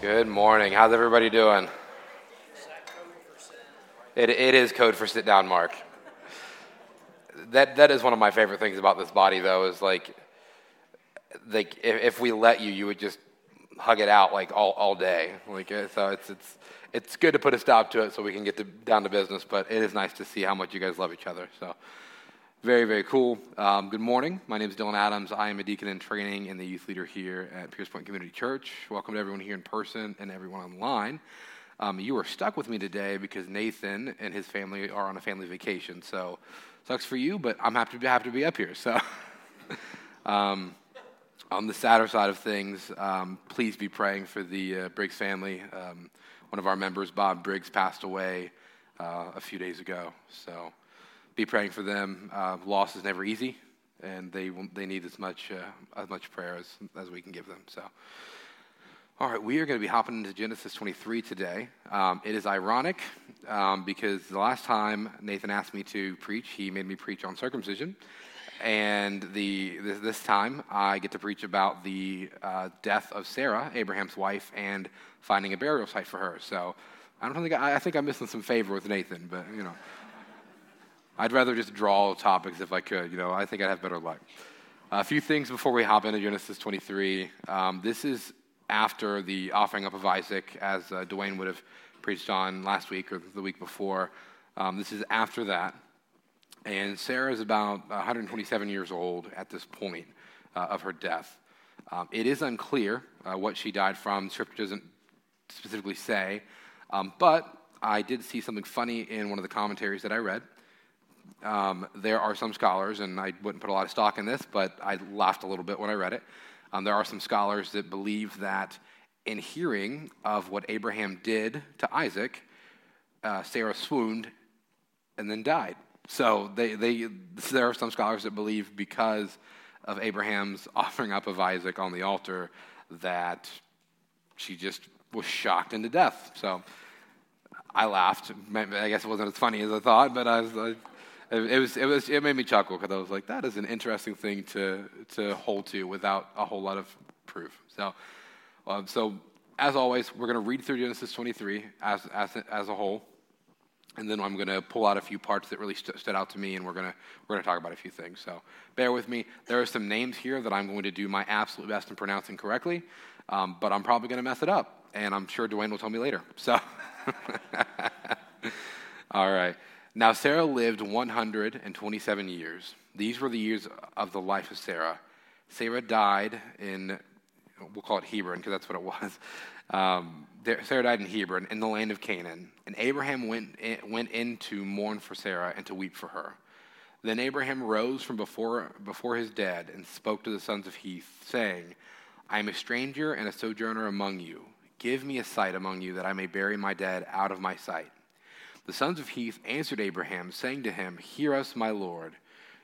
Good morning. How's everybody doing? It, it is code for sit down, Mark. That, that is one of my favorite things about this body, though, is like, like if, if we let you, you would just hug it out like all, all day. Like, uh, so it's, it's, it's good to put a stop to it so we can get to, down to business, but it is nice to see how much you guys love each other. So, very, very cool. Um, good morning. My name is Dylan Adams. I am a deacon in training and the youth leader here at Pierce Point Community Church. Welcome to everyone here in person and everyone online. Um, you are stuck with me today because Nathan and his family are on a family vacation. So, sucks for you, but I'm happy to be, happy to be up here. So, um, on the sadder side of things, um, please be praying for the uh, Briggs family. Um, one of our members, Bob Briggs, passed away uh, a few days ago. So, be praying for them. Uh, loss is never easy, and they they need as much uh, as much prayer as, as we can give them. So, all right, we are going to be hopping into Genesis 23 today. Um, it is ironic um, because the last time Nathan asked me to preach, he made me preach on circumcision. And the, this, this time, I get to preach about the uh, death of Sarah, Abraham's wife, and finding a burial site for her. So I don't think I, I think I'm missing some favor with Nathan, but you know. I'd rather just draw topics if I could. You know, I think I'd have better luck. A few things before we hop into Genesis 23. Um, this is after the offering up of Isaac, as uh, Dwayne would have preached on last week or the week before. Um, this is after that. And Sarah is about 127 years old at this point uh, of her death. Um, it is unclear uh, what she died from. Scripture doesn't specifically say. Um, but I did see something funny in one of the commentaries that I read. Um, there are some scholars, and I wouldn't put a lot of stock in this, but I laughed a little bit when I read it. Um, there are some scholars that believe that in hearing of what Abraham did to Isaac, uh, Sarah swooned and then died. So they, they, there are some scholars that believe because of Abraham's offering up of Isaac on the altar that she just was shocked into death. So I laughed. I guess it wasn't as funny as I thought, but I was. I, it, was, it, was, it made me chuckle because I was like, that is an interesting thing to, to hold to without a whole lot of proof. So, um, so as always, we're going to read through Genesis 23 as, as, as a whole. And then I'm going to pull out a few parts that really st- stood out to me, and we're going to we're going to talk about a few things. So bear with me. There are some names here that I'm going to do my absolute best in pronouncing correctly, um, but I'm probably going to mess it up, and I'm sure Dwayne will tell me later. So, all right. Now, Sarah lived 127 years. These were the years of the life of Sarah. Sarah died in, we'll call it Hebron because that's what it was. Um, Sarah died in Hebron in the land of Canaan. And Abraham went in, went in to mourn for Sarah and to weep for her. Then Abraham rose from before, before his dead and spoke to the sons of Heth, saying, I am a stranger and a sojourner among you. Give me a site among you that I may bury my dead out of my sight. The sons of Heth answered Abraham, saying to him, Hear us, my Lord.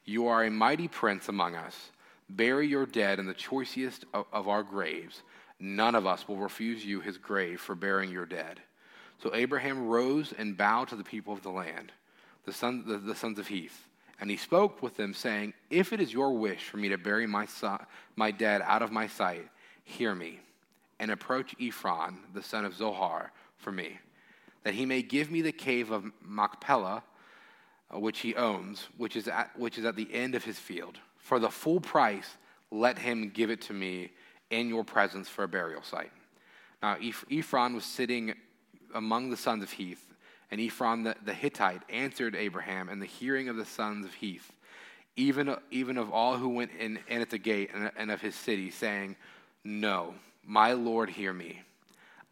You are a mighty prince among us. Bury your dead in the choicest of our graves. None of us will refuse you his grave for burying your dead. So Abraham rose and bowed to the people of the land, the, son, the, the sons of Heth. And he spoke with them, saying, If it is your wish for me to bury my, son, my dead out of my sight, hear me, and approach Ephron, the son of Zohar, for me that he may give me the cave of Machpelah, uh, which he owns, which is, at, which is at the end of his field. For the full price, let him give it to me in your presence for a burial site. Now, Ephron was sitting among the sons of Heath, and Ephron the, the Hittite answered Abraham in the hearing of the sons of Heath, even, even of all who went in, in at the gate and, and of his city, saying, No, my Lord, hear me.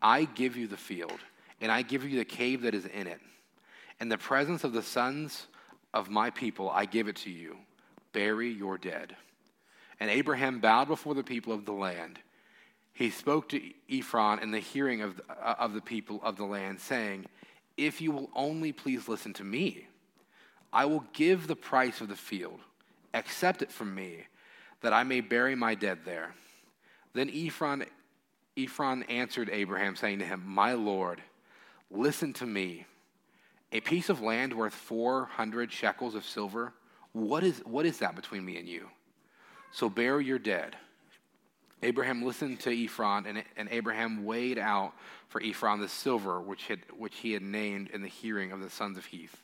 I give you the field and I give you the cave that is in it. In the presence of the sons of my people, I give it to you. Bury your dead. And Abraham bowed before the people of the land. He spoke to Ephron in the hearing of the, uh, of the people of the land, saying, If you will only please listen to me, I will give the price of the field. Accept it from me, that I may bury my dead there. Then Ephron, Ephron answered Abraham, saying to him, My Lord, Listen to me. A piece of land worth 400 shekels of silver, what is, what is that between me and you? So bury your dead. Abraham listened to Ephron, and, and Abraham weighed out for Ephron the silver which, had, which he had named in the hearing of the sons of Heth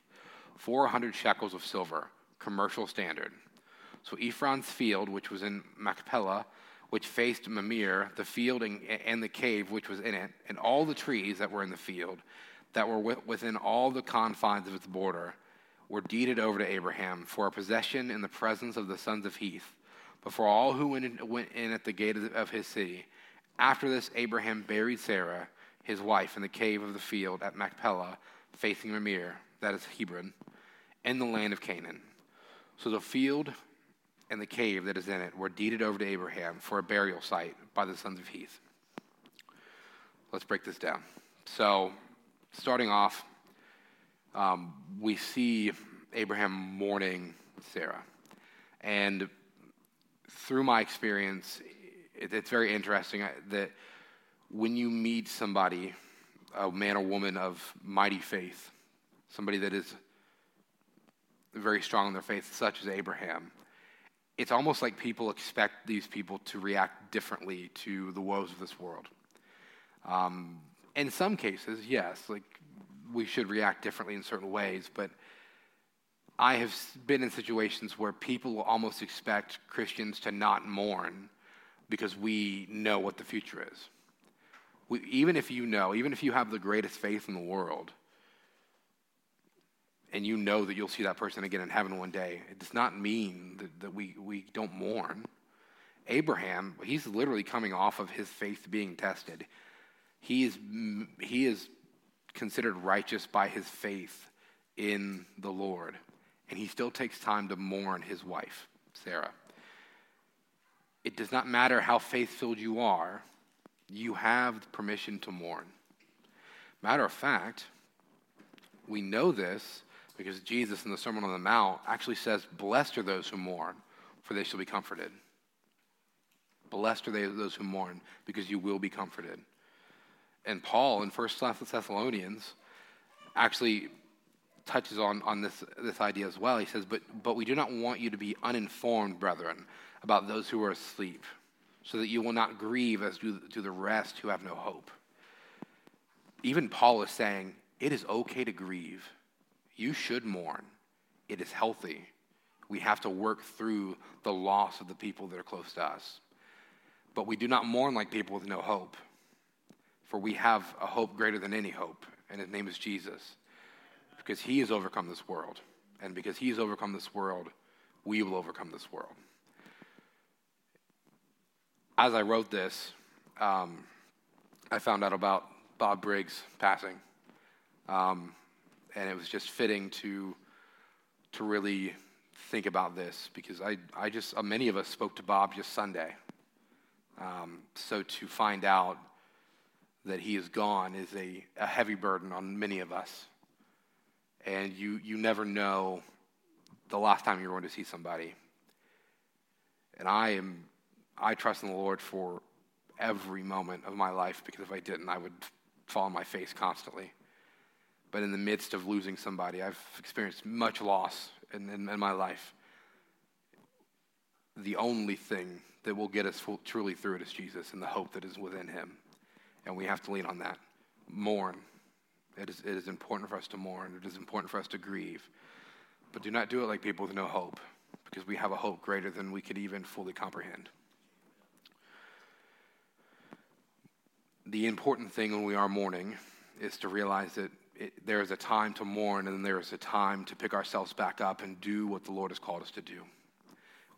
400 shekels of silver, commercial standard. So Ephron's field, which was in Machpelah, which faced Mamre, the field and, and, the cave which was in it, and all the trees that were in the field, that were within all the confines of its border, were deeded over to Abraham for a possession in the presence of the sons of Heth, before all who went in, went in at the gate of his city. After this, Abraham buried Sarah, his wife, in the cave of the field at Machpelah, facing Mamre, that is Hebron, in the land of Canaan. So the field and the cave that is in it were deeded over to Abraham for a burial site by the sons of Heth. Let's break this down. So, starting off, um, we see Abraham mourning Sarah. And through my experience, it, it's very interesting that when you meet somebody, a man or woman of mighty faith, somebody that is very strong in their faith, such as Abraham, it's almost like people expect these people to react differently to the woes of this world. Um, in some cases, yes, like we should react differently in certain ways, but I have been in situations where people almost expect Christians to not mourn because we know what the future is. We, even if you know, even if you have the greatest faith in the world, and you know that you'll see that person again in heaven one day, it does not mean that, that we, we don't mourn. Abraham, he's literally coming off of his faith being tested. He is, he is considered righteous by his faith in the Lord. And he still takes time to mourn his wife, Sarah. It does not matter how faith filled you are, you have permission to mourn. Matter of fact, we know this because Jesus in the Sermon on the Mount actually says, Blessed are those who mourn, for they shall be comforted. Blessed are they, those who mourn, because you will be comforted. And Paul in 1 Thessalonians actually touches on, on this, this idea as well. He says, but, but we do not want you to be uninformed, brethren, about those who are asleep, so that you will not grieve as do, do the rest who have no hope. Even Paul is saying, it is okay to grieve you should mourn. It is healthy. We have to work through the loss of the people that are close to us. But we do not mourn like people with no hope, for we have a hope greater than any hope, and his name is Jesus. Because he has overcome this world. And because he has overcome this world, we will overcome this world. As I wrote this, um, I found out about Bob Briggs passing. Um, and it was just fitting to to really think about this because I, I just uh, many of us spoke to Bob just Sunday. Um, so to find out that he is gone is a, a heavy burden on many of us. And you you never know the last time you're going to see somebody. And I am I trust in the Lord for every moment of my life because if I didn't, I would fall on my face constantly but in the midst of losing somebody, I've experienced much loss in, in, in my life. The only thing that will get us full, truly through it is Jesus and the hope that is within him. And we have to lean on that. Mourn. It is, it is important for us to mourn, it is important for us to grieve. But do not do it like people with no hope, because we have a hope greater than we could even fully comprehend. The important thing when we are mourning is to realize that it, there is a time to mourn and then there is a time to pick ourselves back up and do what the Lord has called us to do.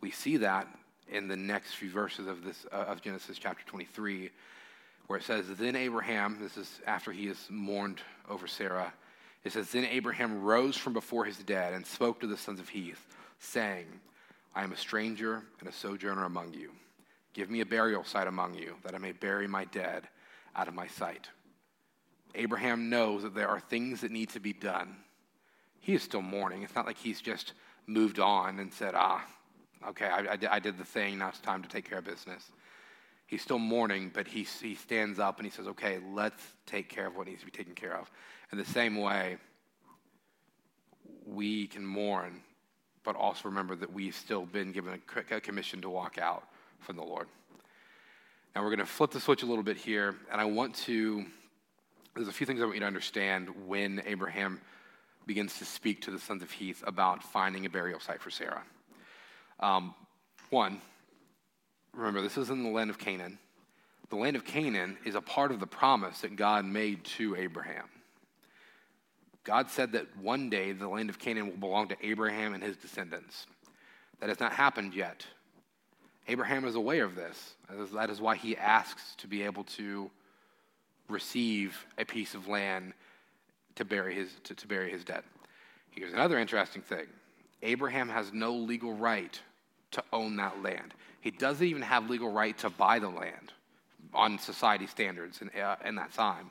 We see that in the next few verses of this uh, of Genesis chapter 23 where it says then Abraham this is after he has mourned over Sarah it says then Abraham rose from before his dead and spoke to the sons of Heth saying I am a stranger and a sojourner among you give me a burial site among you that I may bury my dead out of my sight Abraham knows that there are things that need to be done. He is still mourning. It's not like he's just moved on and said, ah, okay, I, I, I did the thing, now it's time to take care of business. He's still mourning, but he, he stands up and he says, okay, let's take care of what needs to be taken care of. In the same way, we can mourn, but also remember that we've still been given a commission to walk out from the Lord. Now we're going to flip the switch a little bit here, and I want to, there's a few things I want you to understand when Abraham begins to speak to the sons of Heth about finding a burial site for Sarah. Um, one, remember, this is in the land of Canaan. The land of Canaan is a part of the promise that God made to Abraham. God said that one day the land of Canaan will belong to Abraham and his descendants. That has not happened yet. Abraham is aware of this. That is why he asks to be able to receive a piece of land to bury his, to, to bury his dead. Here's another interesting thing Abraham has no legal right to own that land. He doesn't even have legal right to buy the land on society standards in, uh, in that time.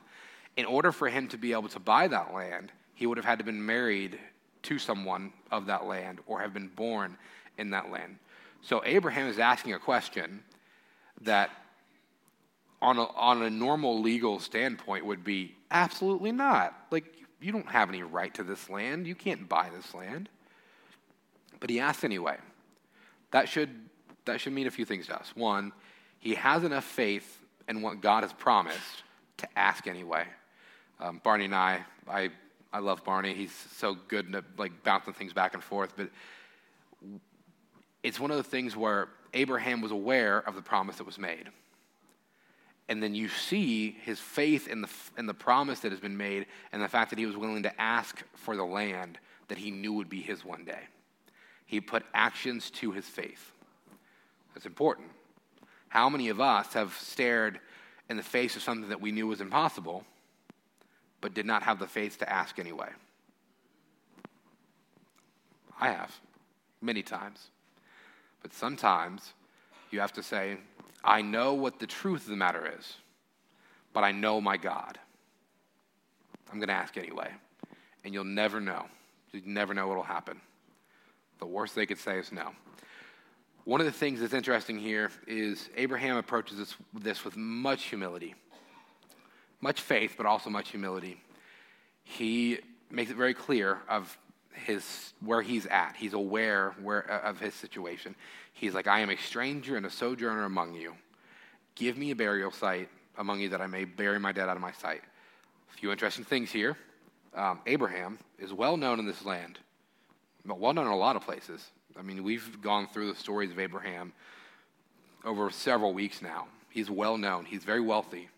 In order for him to be able to buy that land, he would have had to been married to someone of that land or have been born in that land. So Abraham is asking a question that on a, on a normal legal standpoint would be absolutely not. Like, you don't have any right to this land. You can't buy this land. But he asks anyway. That should, that should mean a few things to us. One, he has enough faith in what God has promised to ask anyway. Um, Barney and I, I, I love Barney. He's so good at like bouncing things back and forth. But it's one of the things where Abraham was aware of the promise that was made. And then you see his faith in the, in the promise that has been made and the fact that he was willing to ask for the land that he knew would be his one day. He put actions to his faith. That's important. How many of us have stared in the face of something that we knew was impossible, but did not have the faith to ask anyway? I have, many times. But sometimes you have to say, I know what the truth of the matter is, but I know my God. I'm going to ask anyway. And you'll never know. You never know what will happen. The worst they could say is no. One of the things that's interesting here is Abraham approaches this, this with much humility, much faith, but also much humility. He makes it very clear of his where he's at. He's aware where, uh, of his situation. He's like, I am a stranger and a sojourner among you. Give me a burial site among you that I may bury my dead out of my sight. A few interesting things here. Um, Abraham is well known in this land, but well known in a lot of places. I mean, we've gone through the stories of Abraham over several weeks now. He's well known, he's very wealthy.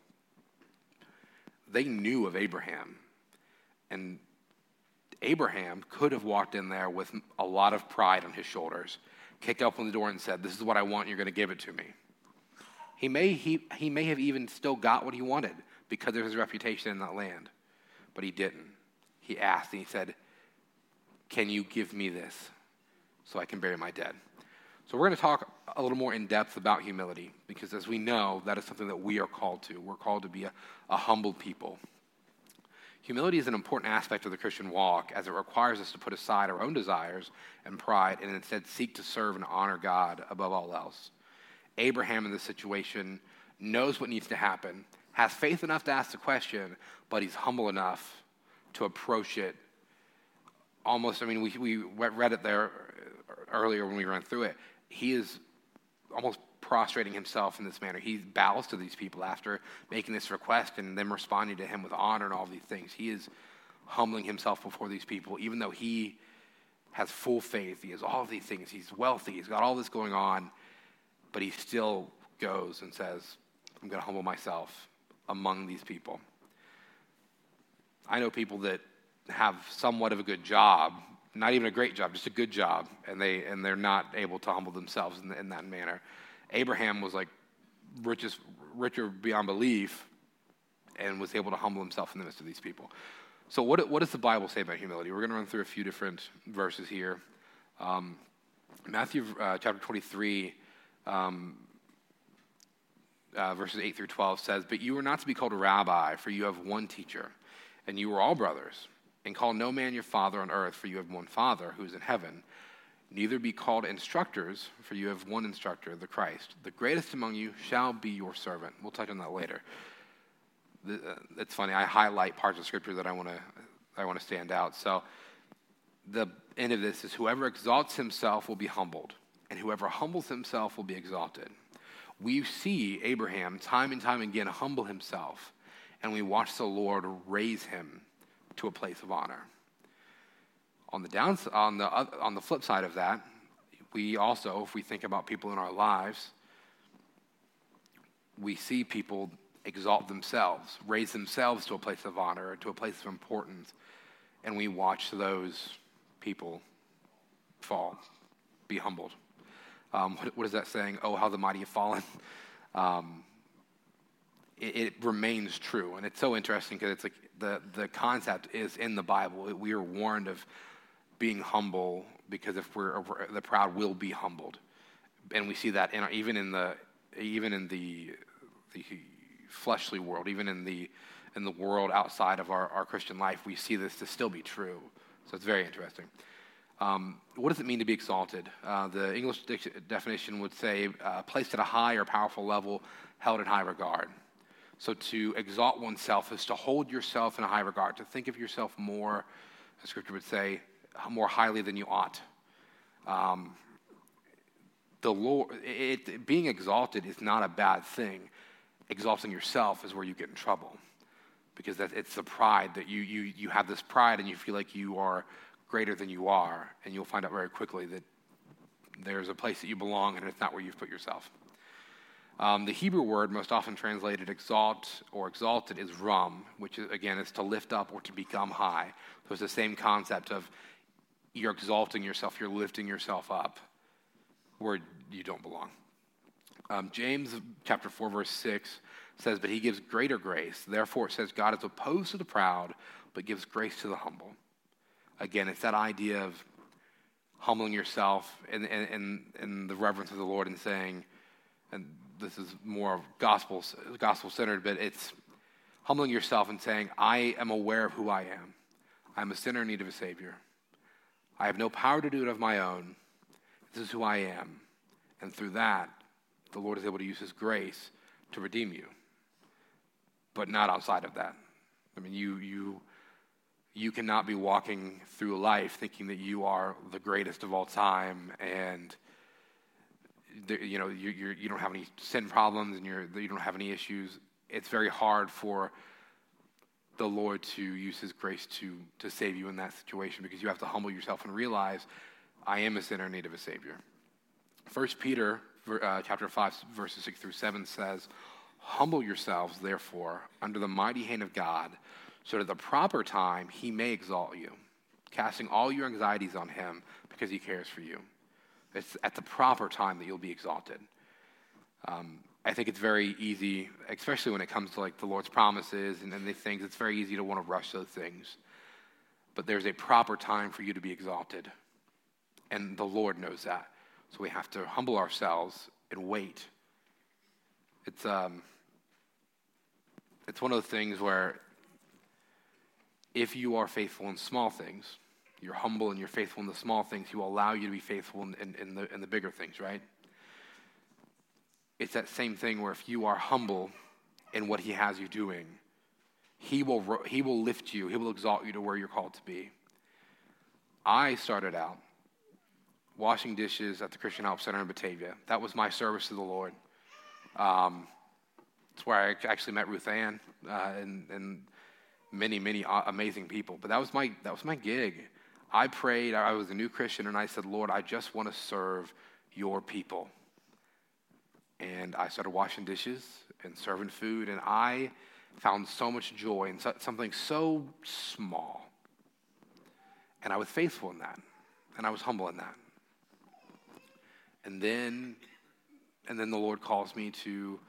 They knew of Abraham. And Abraham could have walked in there with a lot of pride on his shoulders, kicked open the door and said, This is what I want, you're going to give it to me. He may, he, he may have even still got what he wanted because of his reputation in that land, but he didn't. He asked and he said, Can you give me this so I can bury my dead? So, we're going to talk a little more in depth about humility because, as we know, that is something that we are called to. We're called to be a, a humble people. Humility is an important aspect of the Christian walk as it requires us to put aside our own desires and pride and instead seek to serve and honor God above all else. Abraham in this situation knows what needs to happen, has faith enough to ask the question, but he's humble enough to approach it almost. I mean, we, we read it there earlier when we ran through it. He is almost prostrating himself in this manner. He bows to these people after making this request and them responding to him with honor and all these things. He is humbling himself before these people, even though he has full faith. He has all these things. He's wealthy. He's got all this going on, but he still goes and says, I'm going to humble myself among these people. I know people that have somewhat of a good job, not even a great job, just a good job, and they and they're not able to humble themselves in, in that manner. Abraham was like richest, richer beyond belief and was able to humble himself in the midst of these people. So, what, what does the Bible say about humility? We're going to run through a few different verses here. Um, Matthew uh, chapter 23, um, uh, verses 8 through 12 says, But you are not to be called a rabbi, for you have one teacher, and you are all brothers. And call no man your father on earth, for you have one Father who is in heaven. Neither be called instructors, for you have one instructor, the Christ. The greatest among you shall be your servant. We'll touch on that later. Uh, it's funny, I highlight parts of Scripture that I want to I want to stand out. So the end of this is whoever exalts himself will be humbled, and whoever humbles himself will be exalted. we see Abraham time and time again humble himself, and we watch the Lord raise him to a place of honor. On the, down, on, the, on the flip side of that, we also, if we think about people in our lives, we see people exalt themselves, raise themselves to a place of honor, to a place of importance, and we watch those people fall, be humbled. Um, what, what, is that saying? Oh, how the mighty have fallen. Um, it, it, remains true, and it's so interesting because it's like the the concept is in the Bible. We are warned of being humble because if we're the proud will be humbled, and we see that in our, even in the even in the the fleshly world, even in the in the world outside of our, our Christian life, we see this to still be true. So it's very interesting. Um, what does it mean to be exalted? Uh, the English definition would say uh, placed at a high or powerful level, held in high regard. So to exalt oneself is to hold yourself in a high regard, to think of yourself more, as Scripture would say, more highly than you ought. Um, the Lord, it, being exalted is not a bad thing. Exalting yourself is where you get in trouble because that, it's the pride that you, you, you have this pride and you feel like you are greater than you are, and you'll find out very quickly that there's a place that you belong and it's not where you've put yourself. Um, the Hebrew word, most often translated exalt or exalted, is rum, which again is to lift up or to become high. So it's the same concept of you're exalting yourself, you're lifting yourself up where you don't belong. Um, James chapter 4, verse 6 says, But he gives greater grace. Therefore, it says, God is opposed to the proud, but gives grace to the humble. Again, it's that idea of humbling yourself in, in, in, the reverence of the Lord and saying, and this is more gospel, gospel centered, but it's humbling yourself and saying, I am aware of who I am. I'm a sinner in need of a Savior. I have no power to do it of my own. This is who I am. And through that, the Lord is able to use His grace to redeem you, but not outside of that. I mean, you, you, you cannot be walking through life thinking that you are the greatest of all time and you know you, you do not have any sin problems and you're, you don't have any issues. It's very hard for the Lord to use His grace to to save you in that situation because you have to humble yourself and realize I am a sinner in need of a Savior. First Peter uh, chapter 5, verses 6 through 7 says, Humble yourselves, therefore, under the mighty hand of God, so that at the proper time he may exalt you, casting all your anxieties on him because he cares for you. It's at the proper time that you'll be exalted. Um, I think it's very easy, especially when it comes to like the Lord's promises and, and these things, it's very easy to want to rush those things. But there's a proper time for you to be exalted. And the Lord knows that. So we have to humble ourselves and wait. It's, um, it's one of the things where if you are faithful in small things, you're humble and you're faithful in the small things, he will allow you to be faithful in, in, in, the, in the bigger things, right? It's that same thing where if you are humble in what he has you doing, he will, he will lift you, he will exalt you to where you're called to be. I started out washing dishes at the Christian Help Center in Batavia. That was my service to the Lord. Um, where I actually met Ruth Ann uh, and, and many, many amazing people. But that was my that was my gig. I prayed. I was a new Christian, and I said, Lord, I just want to serve your people. And I started washing dishes and serving food, and I found so much joy in something so small. And I was faithful in that, and I was humble in that. And then, and then the Lord calls me to,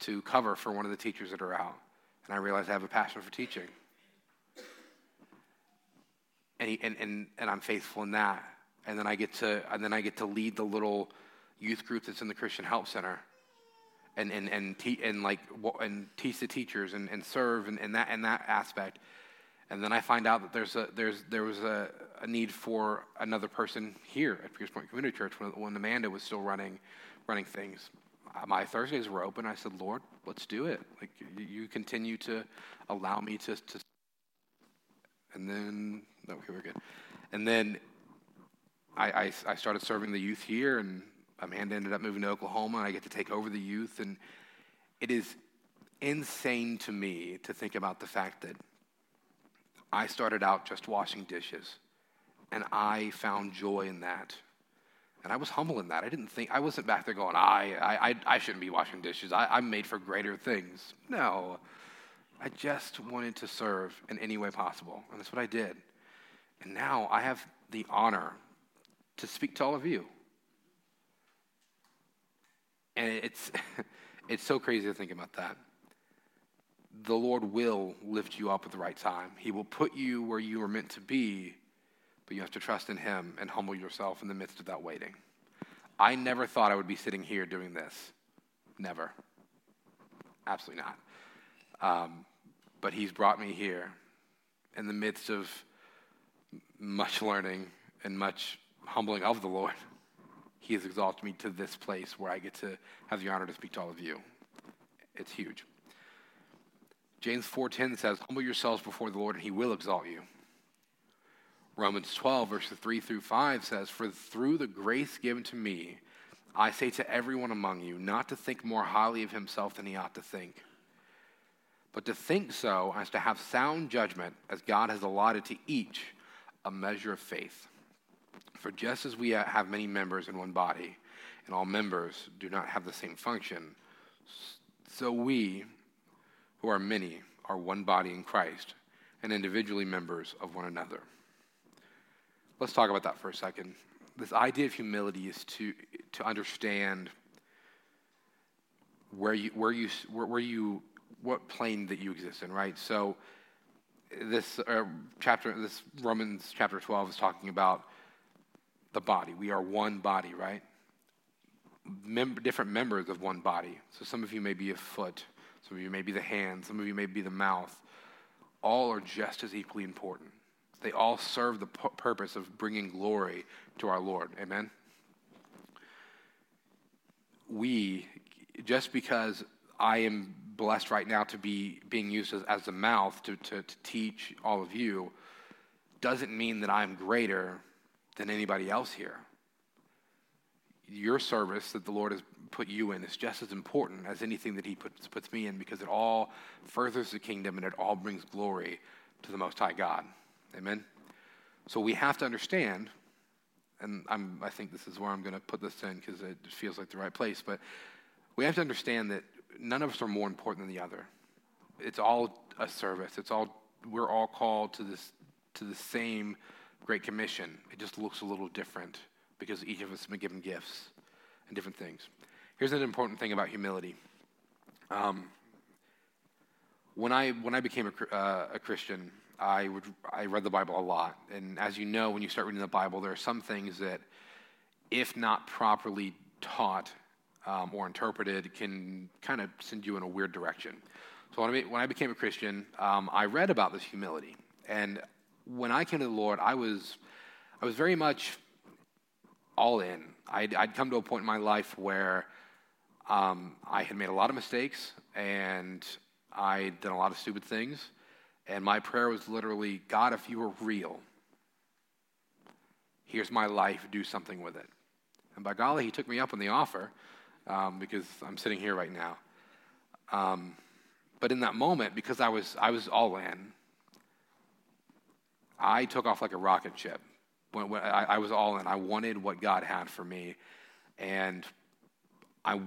to cover for one of the teachers that are out. And I realize I have a passion for teaching. And, he, and, and, and I'm faithful in that. And then I get to, and then I get to lead the little youth group that's in the Christian Help Center and and and, te- and like and teach the teachers and, and serve and, and that and that aspect. And then I find out that there's a there's there was a, a need for another person here at Pierce Point Community Church when, when Amanda was still running running things. Uh, my Thursdays were open. I said, Lord, let's do it. Like you continue to allow me to, to and then okay, we're good. And then I, I, I started serving the youth here, and Amanda ended up moving to Oklahoma, and I get to take over the youth. And it is insane to me to think about the fact that I started out just washing dishes, and I found joy in that. And I was humble in that. I didn't think, I wasn't back there going, I, I, I shouldn't be washing dishes. I, I'm made for greater things. No. I just wanted to serve in any way possible. And that's what I did. And now I have the honor to speak to all of you. And it's, it's so crazy to think about that. The Lord will lift you up at the right time. He will put you where you are meant to be but you have to trust in Him and humble yourself in the midst of that waiting. I never thought I would be sitting here doing this. Never. Absolutely not. Um, but He's brought me here in the midst of much learning and much humbling of the Lord. He has exalted me to this place where I get to have the honor to speak to all of you. It's huge. James 4:10 says, "Humble yourselves before the Lord, and He will exalt you." Romans 12, verses 3 through 5 says, For through the grace given to me, I say to everyone among you, not to think more highly of himself than he ought to think, but to think so as to have sound judgment, as God has allotted to each a measure of faith. For just as we have many members in one body, and all members do not have the same function, so we, who are many, are one body in Christ, and individually members of one another. Let's talk about that for a second. This idea of humility is to, to understand where you, where, you, where, where you, what plane that you exist in, right? So, this uh, chapter, this Romans chapter 12 is talking about the body. We are one body, right? Mem- different members of one body. So, some of you may be a foot, some of you may be the hand, some of you may be the mouth. All are just as equally important they all serve the pu- purpose of bringing glory to our Lord. Amen? We, just because I am blessed right now to be being used as, as a mouth to, to, to teach all of you, doesn't mean that I'm greater than anybody else here. Your service that the Lord has put you in is just as important as anything that He puts, puts me in because it all furthers the kingdom and it all brings glory to the Most High God. Amen? So we have to understand, and I'm, I think this is where I'm going to put this in because it feels like the right place, but we have to understand that none of us are more important than the other. It's all a service. It's all we're all called to this to the same great commission. It just looks a little different because each of us have been given gifts and different things. Here's an important thing about humility. Um, when I when I became a, uh, a Christian, I would I read the Bible a lot, and as you know, when you start reading the Bible, there are some things that, if not properly taught um, or interpreted, can kind of send you in a weird direction. So when I, when I became a Christian, um, I read about this humility, and when I came to the Lord, I was I was very much all in. I'd, I'd come to a point in my life where um, I had made a lot of mistakes, and I'd done a lot of stupid things and my prayer was literally God, if you are real, here's my life, do something with it. And by golly, he took me up on the offer um, because I'm sitting here right now. Um, but in that moment, because I was, I was all in, I took off like a rocket ship. When, when I, I was all in. I wanted what God had for me. And I,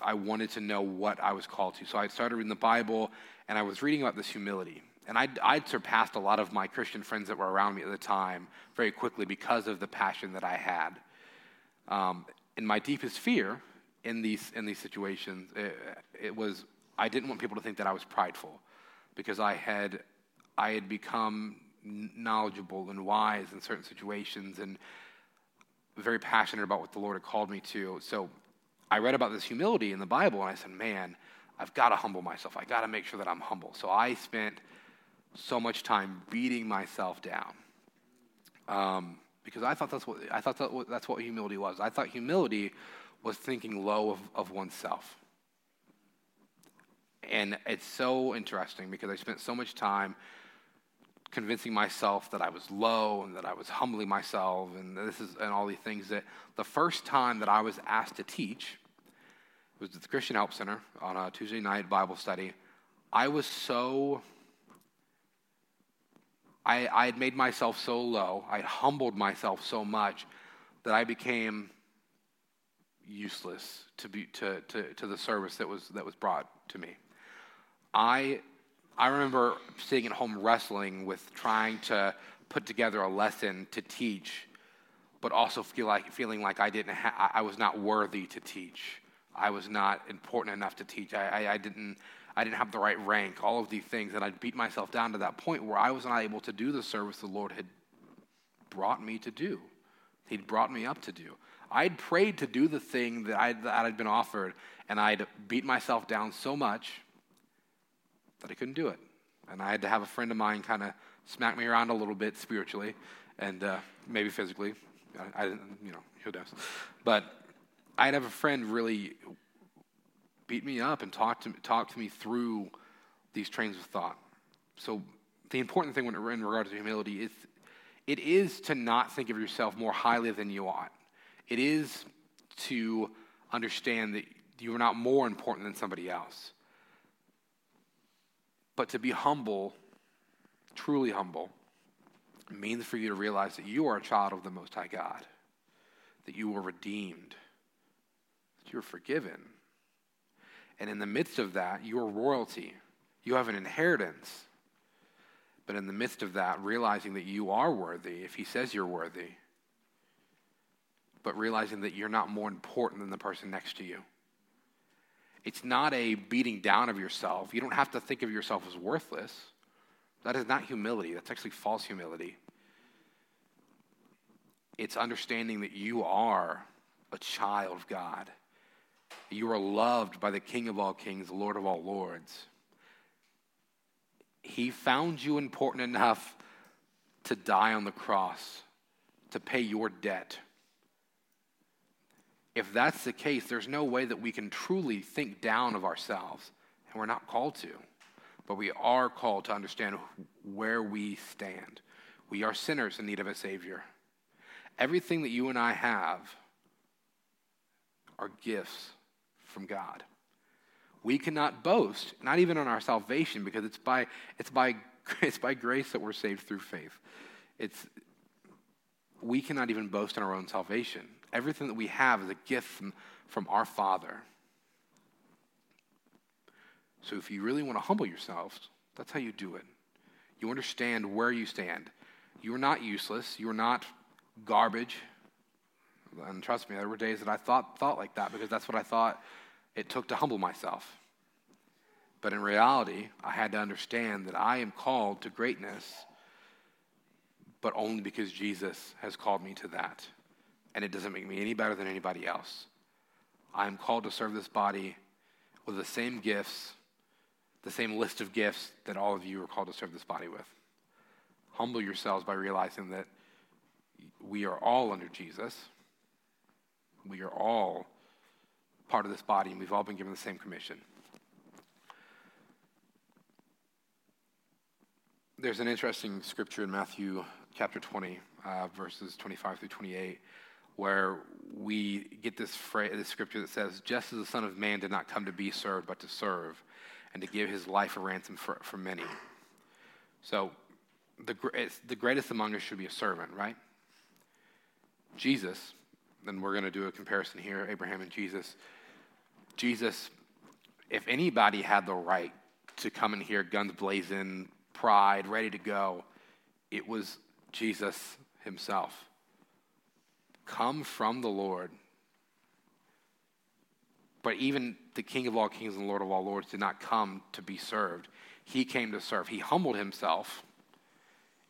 I wanted to know what I was called to. So I started reading the Bible, and I was reading about this humility. And I'd, I'd, surpassed a lot of my Christian friends that were around me at the time very quickly because of the passion that I had. Um, and my deepest fear in these, in these situations, it, it, was I didn't want people to think that I was prideful because I had, I had become knowledgeable and wise in certain situations and very passionate about what the Lord had called me to. So I read about this humility in the Bible and I said, man, I've got to humble myself. I got to make sure that I'm humble. So I spent so much time beating myself down. Um, because I thought that's what I thought that, that's what humility was. I thought humility was thinking low of, of oneself. And it's so interesting because I spent so much time convincing myself that I was low and that I was humbling myself and this is and all these things that the first time that I was asked to teach was at the Christian Help Center on a Tuesday night Bible study. I was so I, I had made myself so low, I had humbled myself so much that I became useless to, be, to, to, to the service that was, that was brought to me. I, I remember sitting at home wrestling with trying to put together a lesson to teach, but also feel like, feeling like I, didn't ha- I was not worthy to teach. I was not important enough to teach. I, I, I, didn't, I didn't have the right rank, all of these things. And I'd beat myself down to that point where I was not able to do the service the Lord had brought me to do, He'd brought me up to do. I'd prayed to do the thing that I'd, that I'd been offered, and I'd beat myself down so much that I couldn't do it. And I had to have a friend of mine kind of smack me around a little bit spiritually and uh, maybe physically. I, I, didn't, you know, who knows? But I'd have a friend really beat me up and talk to, talk to me through these trains of thought. So the important thing when, in regard to humility is it is to not think of yourself more highly than you ought. It is to understand that you are not more important than somebody else. But to be humble, truly humble, means for you to realize that you are a child of the Most High God, that you were redeemed, that you are forgiven. And in the midst of that, you are royalty. You have an inheritance. But in the midst of that, realizing that you are worthy, if He says you're worthy, but realizing that you're not more important than the person next to you. It's not a beating down of yourself. You don't have to think of yourself as worthless. That is not humility, that's actually false humility. It's understanding that you are a child of God. You are loved by the King of all kings, the Lord of all lords. He found you important enough to die on the cross, to pay your debt if that's the case, there's no way that we can truly think down of ourselves, and we're not called to. But we are called to understand where we stand. We are sinners in need of a Savior. Everything that you and I have are gifts from God. We cannot boast, not even on our salvation, because it's by, it's by, it's by grace that we're saved through faith. It's, we cannot even boast in our own salvation. Everything that we have is a gift from, from our Father. So if you really want to humble yourselves, that's how you do it. You understand where you stand. You are not useless. You are not garbage. And trust me, there were days that I thought, thought like that because that's what I thought it took to humble myself. But in reality, I had to understand that I am called to greatness, but only because Jesus has called me to that and it doesn't make me any better than anybody else. I am called to serve this body with the same gifts, the same list of gifts that all of you are called to serve this body with. Humble yourselves by realizing that we are all under Jesus. We are all part of this body, and we've all been given the same commission. There's an interesting scripture in Matthew chapter 20, uh, verses 25 through 28 where we get this, phrase, this scripture that says, Just as the Son of Man did not come to be served, but to serve, and to give his life a ransom for, for many. So, the, the greatest among us should be a servant, right? Jesus, then we're going to do a comparison here Abraham and Jesus. Jesus, if anybody had the right to come in here, guns blazing, pride, ready to go, it was Jesus himself come from the Lord. But even the King of all kings and Lord of all lords did not come to be served. He came to serve. He humbled himself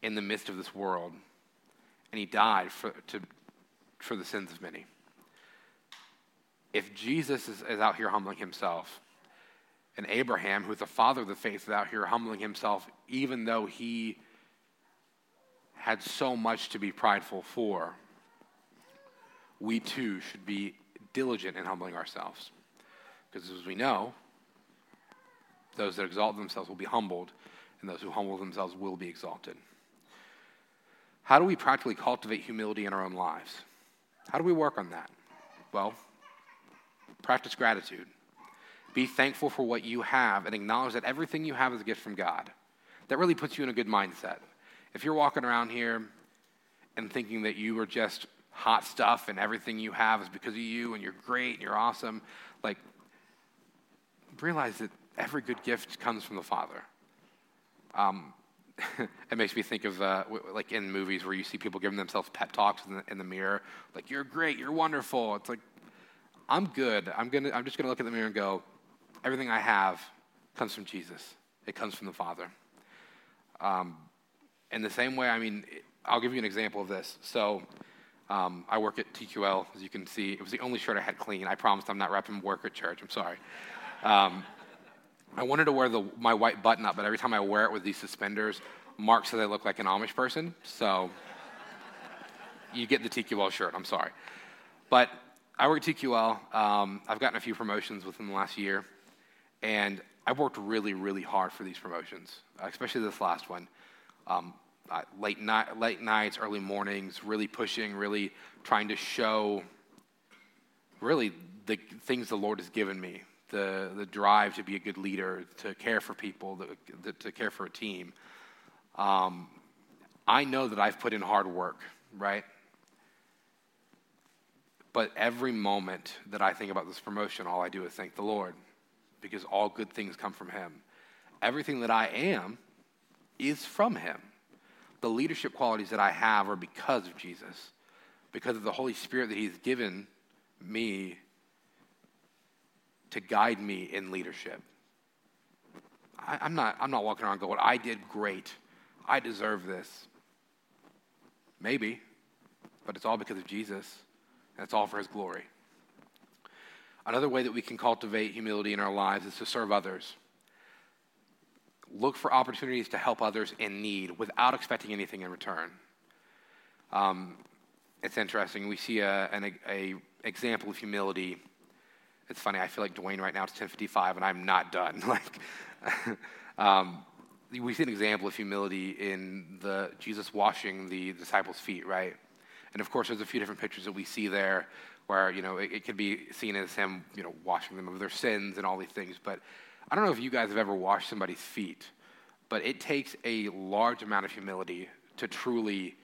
in the midst of this world, and he died for, to, for the sins of many. If Jesus is, is out here humbling himself, and Abraham, who's the father of the faith, is out here humbling himself, even though he had so much to be prideful for, we too should be diligent in humbling ourselves. Because as we know, those that exalt themselves will be humbled, and those who humble themselves will be exalted. How do we practically cultivate humility in our own lives? How do we work on that? Well, practice gratitude. Be thankful for what you have and acknowledge that everything you have is a gift from God. That really puts you in a good mindset. If you're walking around here and thinking that you are just hot stuff and everything you have is because of you and you're great and you're awesome, like, realize that every good gift comes from the Father. Um, it makes me think of uh, like in movies where you see people giving themselves pep talks in the, in the mirror, like "You're great, you're wonderful." It's like, I'm good. I'm gonna. I'm just gonna look at the mirror and go, everything I have comes from Jesus. It comes from the Father. Um, in the same way, I mean, I'll give you an example of this. So, um, I work at TQL, as you can see. It was the only shirt I had clean. I promised I'm not repping work at church. I'm sorry. Um, I wanted to wear the, my white button up, but every time I wear it with these suspenders, Mark says I look like an Amish person. So you get the TQL shirt. I'm sorry. But I work at TQL. Um, I've gotten a few promotions within the last year. And I've worked really, really hard for these promotions, especially this last one. Um, late, night, late nights, early mornings, really pushing, really trying to show really the things the Lord has given me the, the drive to be a good leader, to care for people, the, the, to care for a team. Um, I know that I've put in hard work, right? But every moment that I think about this promotion, all I do is thank the Lord because all good things come from Him. Everything that I am is from Him. The leadership qualities that I have are because of Jesus, because of the Holy Spirit that He's given me to guide me in leadership. I, am not, I'm not walking around going, I did great. I deserve this. Maybe, but it's all because of Jesus, and it's all for his glory. Another way that we can cultivate humility in our lives is to serve others. Look for opportunities to help others in need without expecting anything in return. Um, it's interesting. We see a, an a example of humility it's funny. I feel like Dwayne right now. It's 10:55, and I'm not done. like, um, we see an example of humility in the Jesus washing the disciples' feet, right? And of course, there's a few different pictures that we see there where you know it, it could be seen as him, you know, washing them of their sins and all these things. But I don't know if you guys have ever washed somebody's feet, but it takes a large amount of humility to truly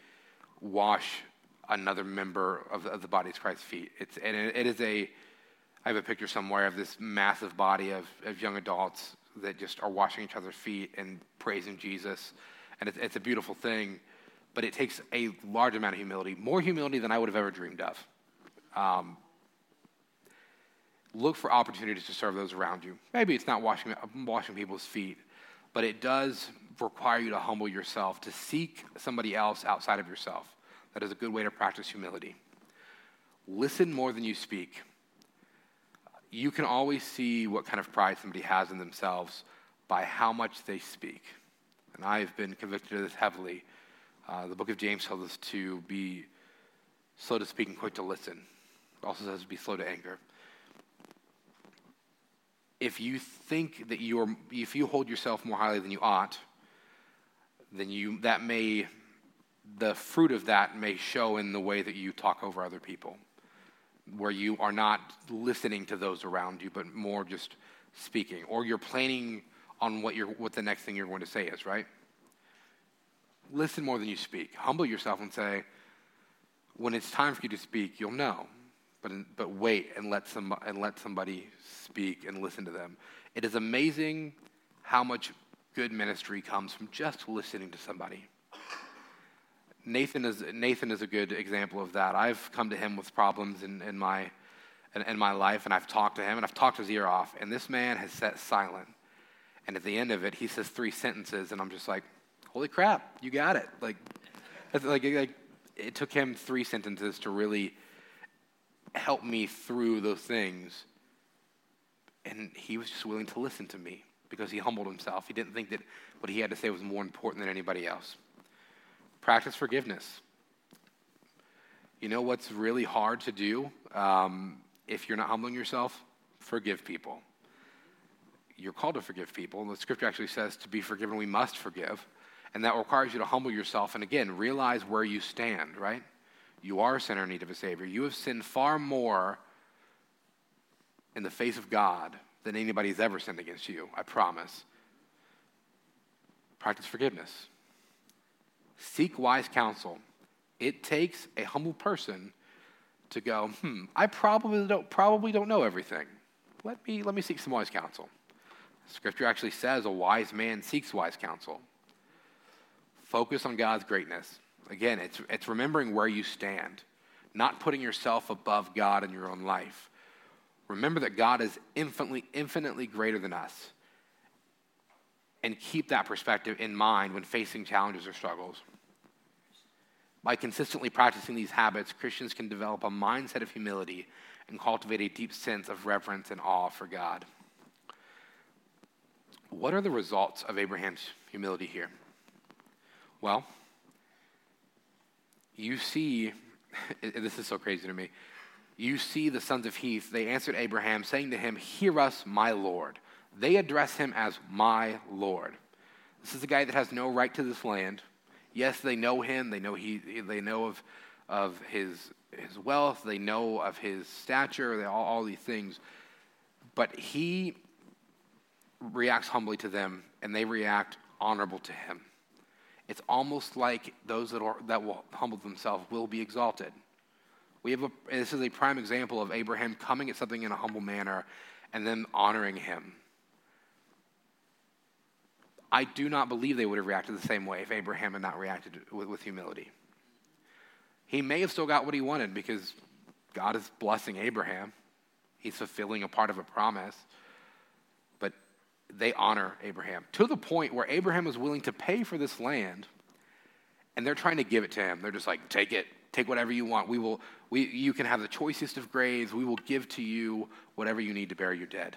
wash another member of the, of the body of Christ's feet. It's and it, it is a I have a picture somewhere of this massive body of, of young adults that just are washing each other's feet and praising Jesus. And it's, it's a beautiful thing, but it takes a large amount of humility, more humility than I would have ever dreamed of. Um, look for opportunities to serve those around you. Maybe it's not washing, washing people's feet, but it does require you to humble yourself, to seek somebody else outside of yourself. That is a good way to practice humility. Listen more than you speak you can always see what kind of pride somebody has in themselves by how much they speak. And I've been convicted of this heavily. Uh, the book of James tells us to be slow to speak and quick to listen. It also says to be slow to anger. If you think that you are, if you hold yourself more highly than you ought, then you that may, the fruit of that may show in the way that you talk over other people where you are not listening to those around you, but more just speaking, or you're planning on what, you're, what the next thing you're going to say is, right? Listen more than you speak. Humble yourself and say, when it's time for you to speak, you'll know. But, but wait and let, some, and let somebody speak and listen to them. It is amazing how much good ministry comes from just listening to somebody. Nathan is, Nathan is a good example of that. I've come to him with problems in, in, my, in, in my life, and I've talked to him, and I've talked his ear off, and this man has sat silent. And at the end of it, he says three sentences, and I'm just like, holy crap, you got it. Like, like, like it took him three sentences to really help me through those things. And he was just willing to listen to me because he humbled himself. He didn't think that what he had to say was more important than anybody else. Practice forgiveness. You know what's really hard to do um, if you're not humbling yourself? Forgive people. you're called to forgive people. And The scripture actually says to be forgiven, we must forgive. And that requires you to humble yourself and again, realize where you stand, right? You are a sinner in need of a Savior. You have sinned far more in the face of God than anybody's ever sinned against you, I promise. Practice forgiveness. Seek wise counsel. It takes a humble person to go, hmm, I probably don't, probably don't know everything. Let me, let me seek some wise counsel. Scripture actually says a wise man seeks wise counsel. Focus on God's greatness. Again, it's, it's remembering where you stand, not putting yourself above God in your own life. Remember that God is infinitely, infinitely greater than us. And keep that perspective in mind when facing challenges or struggles. By consistently practicing these habits, Christians can develop a mindset of humility and cultivate a deep sense of reverence and awe for God. What are the results of Abraham's humility here? Well, you see, this is so crazy to me. You see the sons of Heth, they answered Abraham, saying to him, Hear us, my Lord. They address him as my Lord. This is a guy that has no right to this land. Yes, they know him, they know, he, they know of, of his, his wealth, they know of his stature, they, all, all these things. But he reacts humbly to them, and they react honorable to him. It's almost like those that, are, that will humble themselves will be exalted. We have a, this is a prime example of Abraham coming at something in a humble manner and then honoring him. I do not believe they would have reacted the same way if Abraham had not reacted with, with humility. He may have still got what he wanted because God is blessing Abraham. He's fulfilling a part of a promise. They honor Abraham to the point where Abraham is willing to pay for this land and they're trying to give it to him. They're just like, take it, take whatever you want. We will, we, you can have the choicest of graves. We will give to you whatever you need to bury your dead.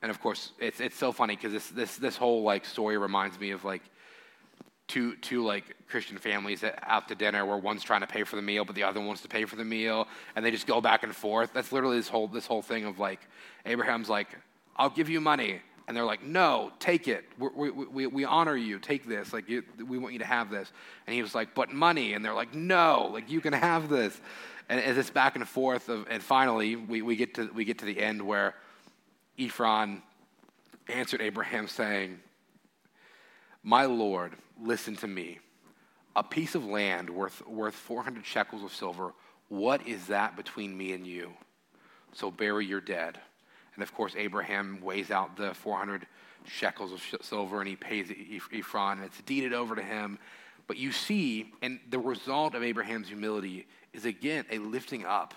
And of course, it's, it's so funny because this, this, this whole like story reminds me of like two, two like Christian families out to dinner where one's trying to pay for the meal, but the other wants to pay for the meal. And they just go back and forth. That's literally this whole, this whole thing of like, Abraham's like, I'll give you money. And they're like, no, take it. We, we, we honor you. Take this. Like, you, we want you to have this. And he was like, but money. And they're like, no, like, you can have this. And it's this back and forth. Of, and finally, we, we, get to, we get to the end where Ephron answered Abraham, saying, My Lord, listen to me. A piece of land worth, worth 400 shekels of silver, what is that between me and you? So bury your dead. And of course, Abraham weighs out the 400 shekels of silver and he pays Ephron, and it's deeded over to him. But you see, and the result of Abraham's humility is again a lifting up.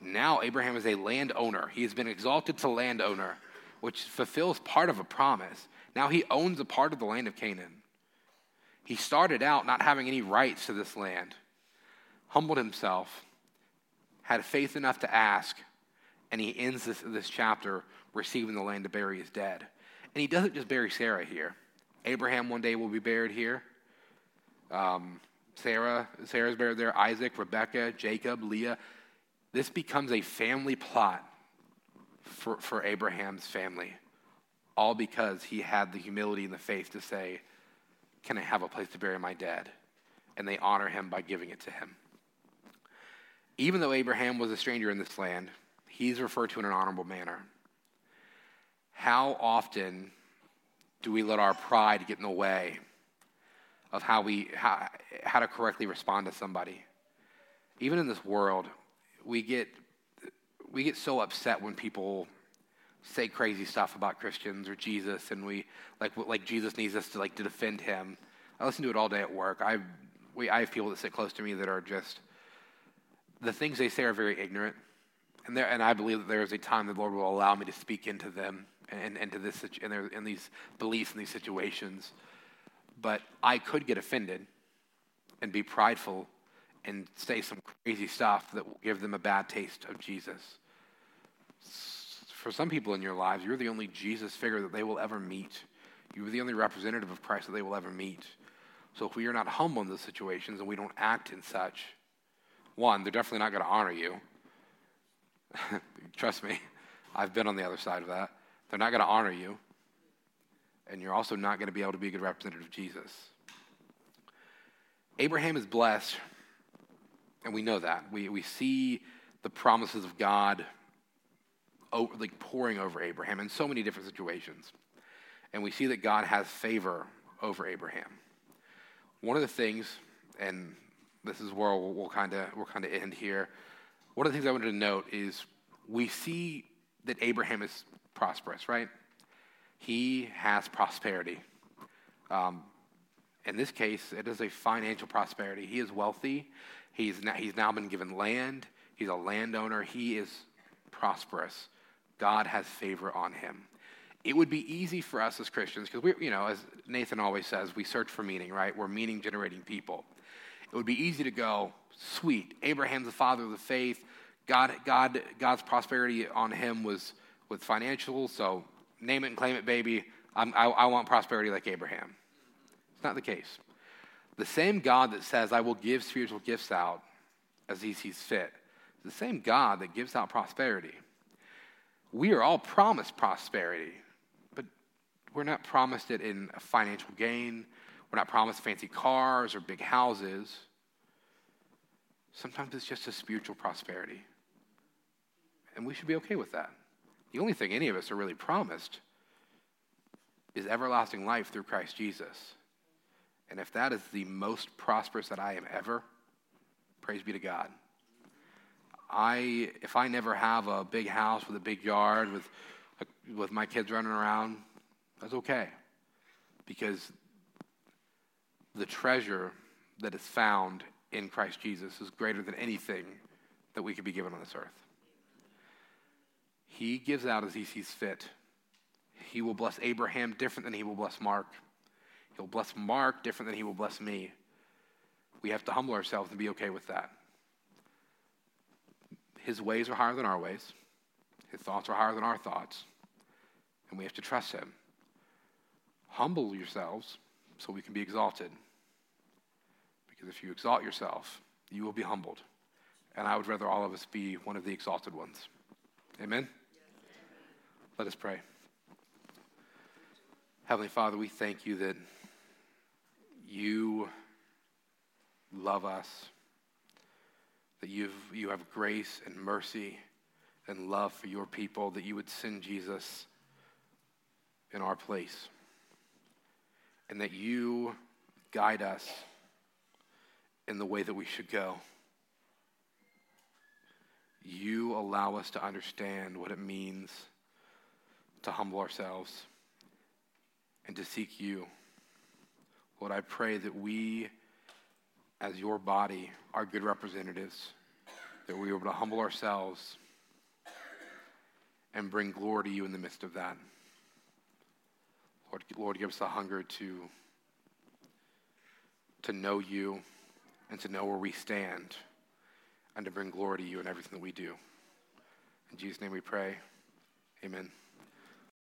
Now, Abraham is a landowner. He has been exalted to landowner, which fulfills part of a promise. Now he owns a part of the land of Canaan. He started out not having any rights to this land, humbled himself, had faith enough to ask, and he ends this, this chapter receiving the land to bury his dead. And he doesn't just bury Sarah here. Abraham one day will be buried here. Um, Sarah, Sarah's buried there. Isaac, Rebecca, Jacob, Leah. This becomes a family plot for, for Abraham's family, all because he had the humility and the faith to say, Can I have a place to bury my dead? And they honor him by giving it to him. Even though Abraham was a stranger in this land, he's referred to in an honorable manner. How often do we let our pride get in the way of how, we, how, how to correctly respond to somebody? Even in this world, we get, we get so upset when people say crazy stuff about Christians or Jesus, and we like like Jesus needs us to like to defend him. I listen to it all day at work. I we I have people that sit close to me that are just the things they say are very ignorant and, there, and I believe that there is a time the Lord will allow me to speak into them and, into this in, their, in these beliefs and these situations. But I could get offended and be prideful and say some crazy stuff that will give them a bad taste of Jesus. For some people in your lives, you're the only Jesus figure that they will ever meet. You're the only representative of Christ that they will ever meet. So if we are not humble in those situations and we don't act in such, one, they're definitely not going to honor you. Trust me, I've been on the other side of that. They're not going to honor you, and you're also not going to be able to be a good representative of Jesus. Abraham is blessed, and we know that. We, we see the promises of God over, like pouring over Abraham in so many different situations. And we see that God has favor over Abraham. One of the things, and this is where we'll, we'll kind of we'll kind of end here. One of the things I wanted to note is we see that Abraham is prosperous, right? He has prosperity. Um, in this case, it is a financial prosperity. He is wealthy. He's now, he's now been given land. He's a landowner. He is prosperous. God has favor on him. It would be easy for us as Christians, because we, you know, as Nathan always says, we search for meaning, right? We're meaning generating people. It would be easy to go, sweet, Abraham's the father of the faith. God, God, God's prosperity on him was with financial, so name it and claim it, baby. I, I want prosperity like Abraham. It's not the case. The same God that says, I will give spiritual gifts out as he sees fit, the same God that gives out prosperity. We are all promised prosperity, but we're not promised it in financial gain. We're not promised fancy cars or big houses. Sometimes it's just a spiritual prosperity. And we should be okay with that. The only thing any of us are really promised is everlasting life through Christ Jesus. And if that is the most prosperous that I am ever, praise be to God. I, if I never have a big house with a big yard with, with my kids running around, that's okay. Because the treasure that is found in Christ Jesus is greater than anything that we could be given on this earth. He gives out as he sees fit. He will bless Abraham different than he will bless Mark. He'll bless Mark different than he will bless me. We have to humble ourselves and be okay with that. His ways are higher than our ways, his thoughts are higher than our thoughts, and we have to trust him. Humble yourselves so we can be exalted. Because if you exalt yourself, you will be humbled. And I would rather all of us be one of the exalted ones. Amen? Let us pray. Heavenly Father, we thank you that you love us, that you've, you have grace and mercy and love for your people, that you would send Jesus in our place, and that you guide us in the way that we should go. You allow us to understand what it means to humble ourselves and to seek you. Lord, I pray that we, as your body, are good representatives, that we are able to humble ourselves and bring glory to you in the midst of that. Lord, Lord give us a hunger to, to know you and to know where we stand and to bring glory to you in everything that we do. In Jesus' name we pray. Amen.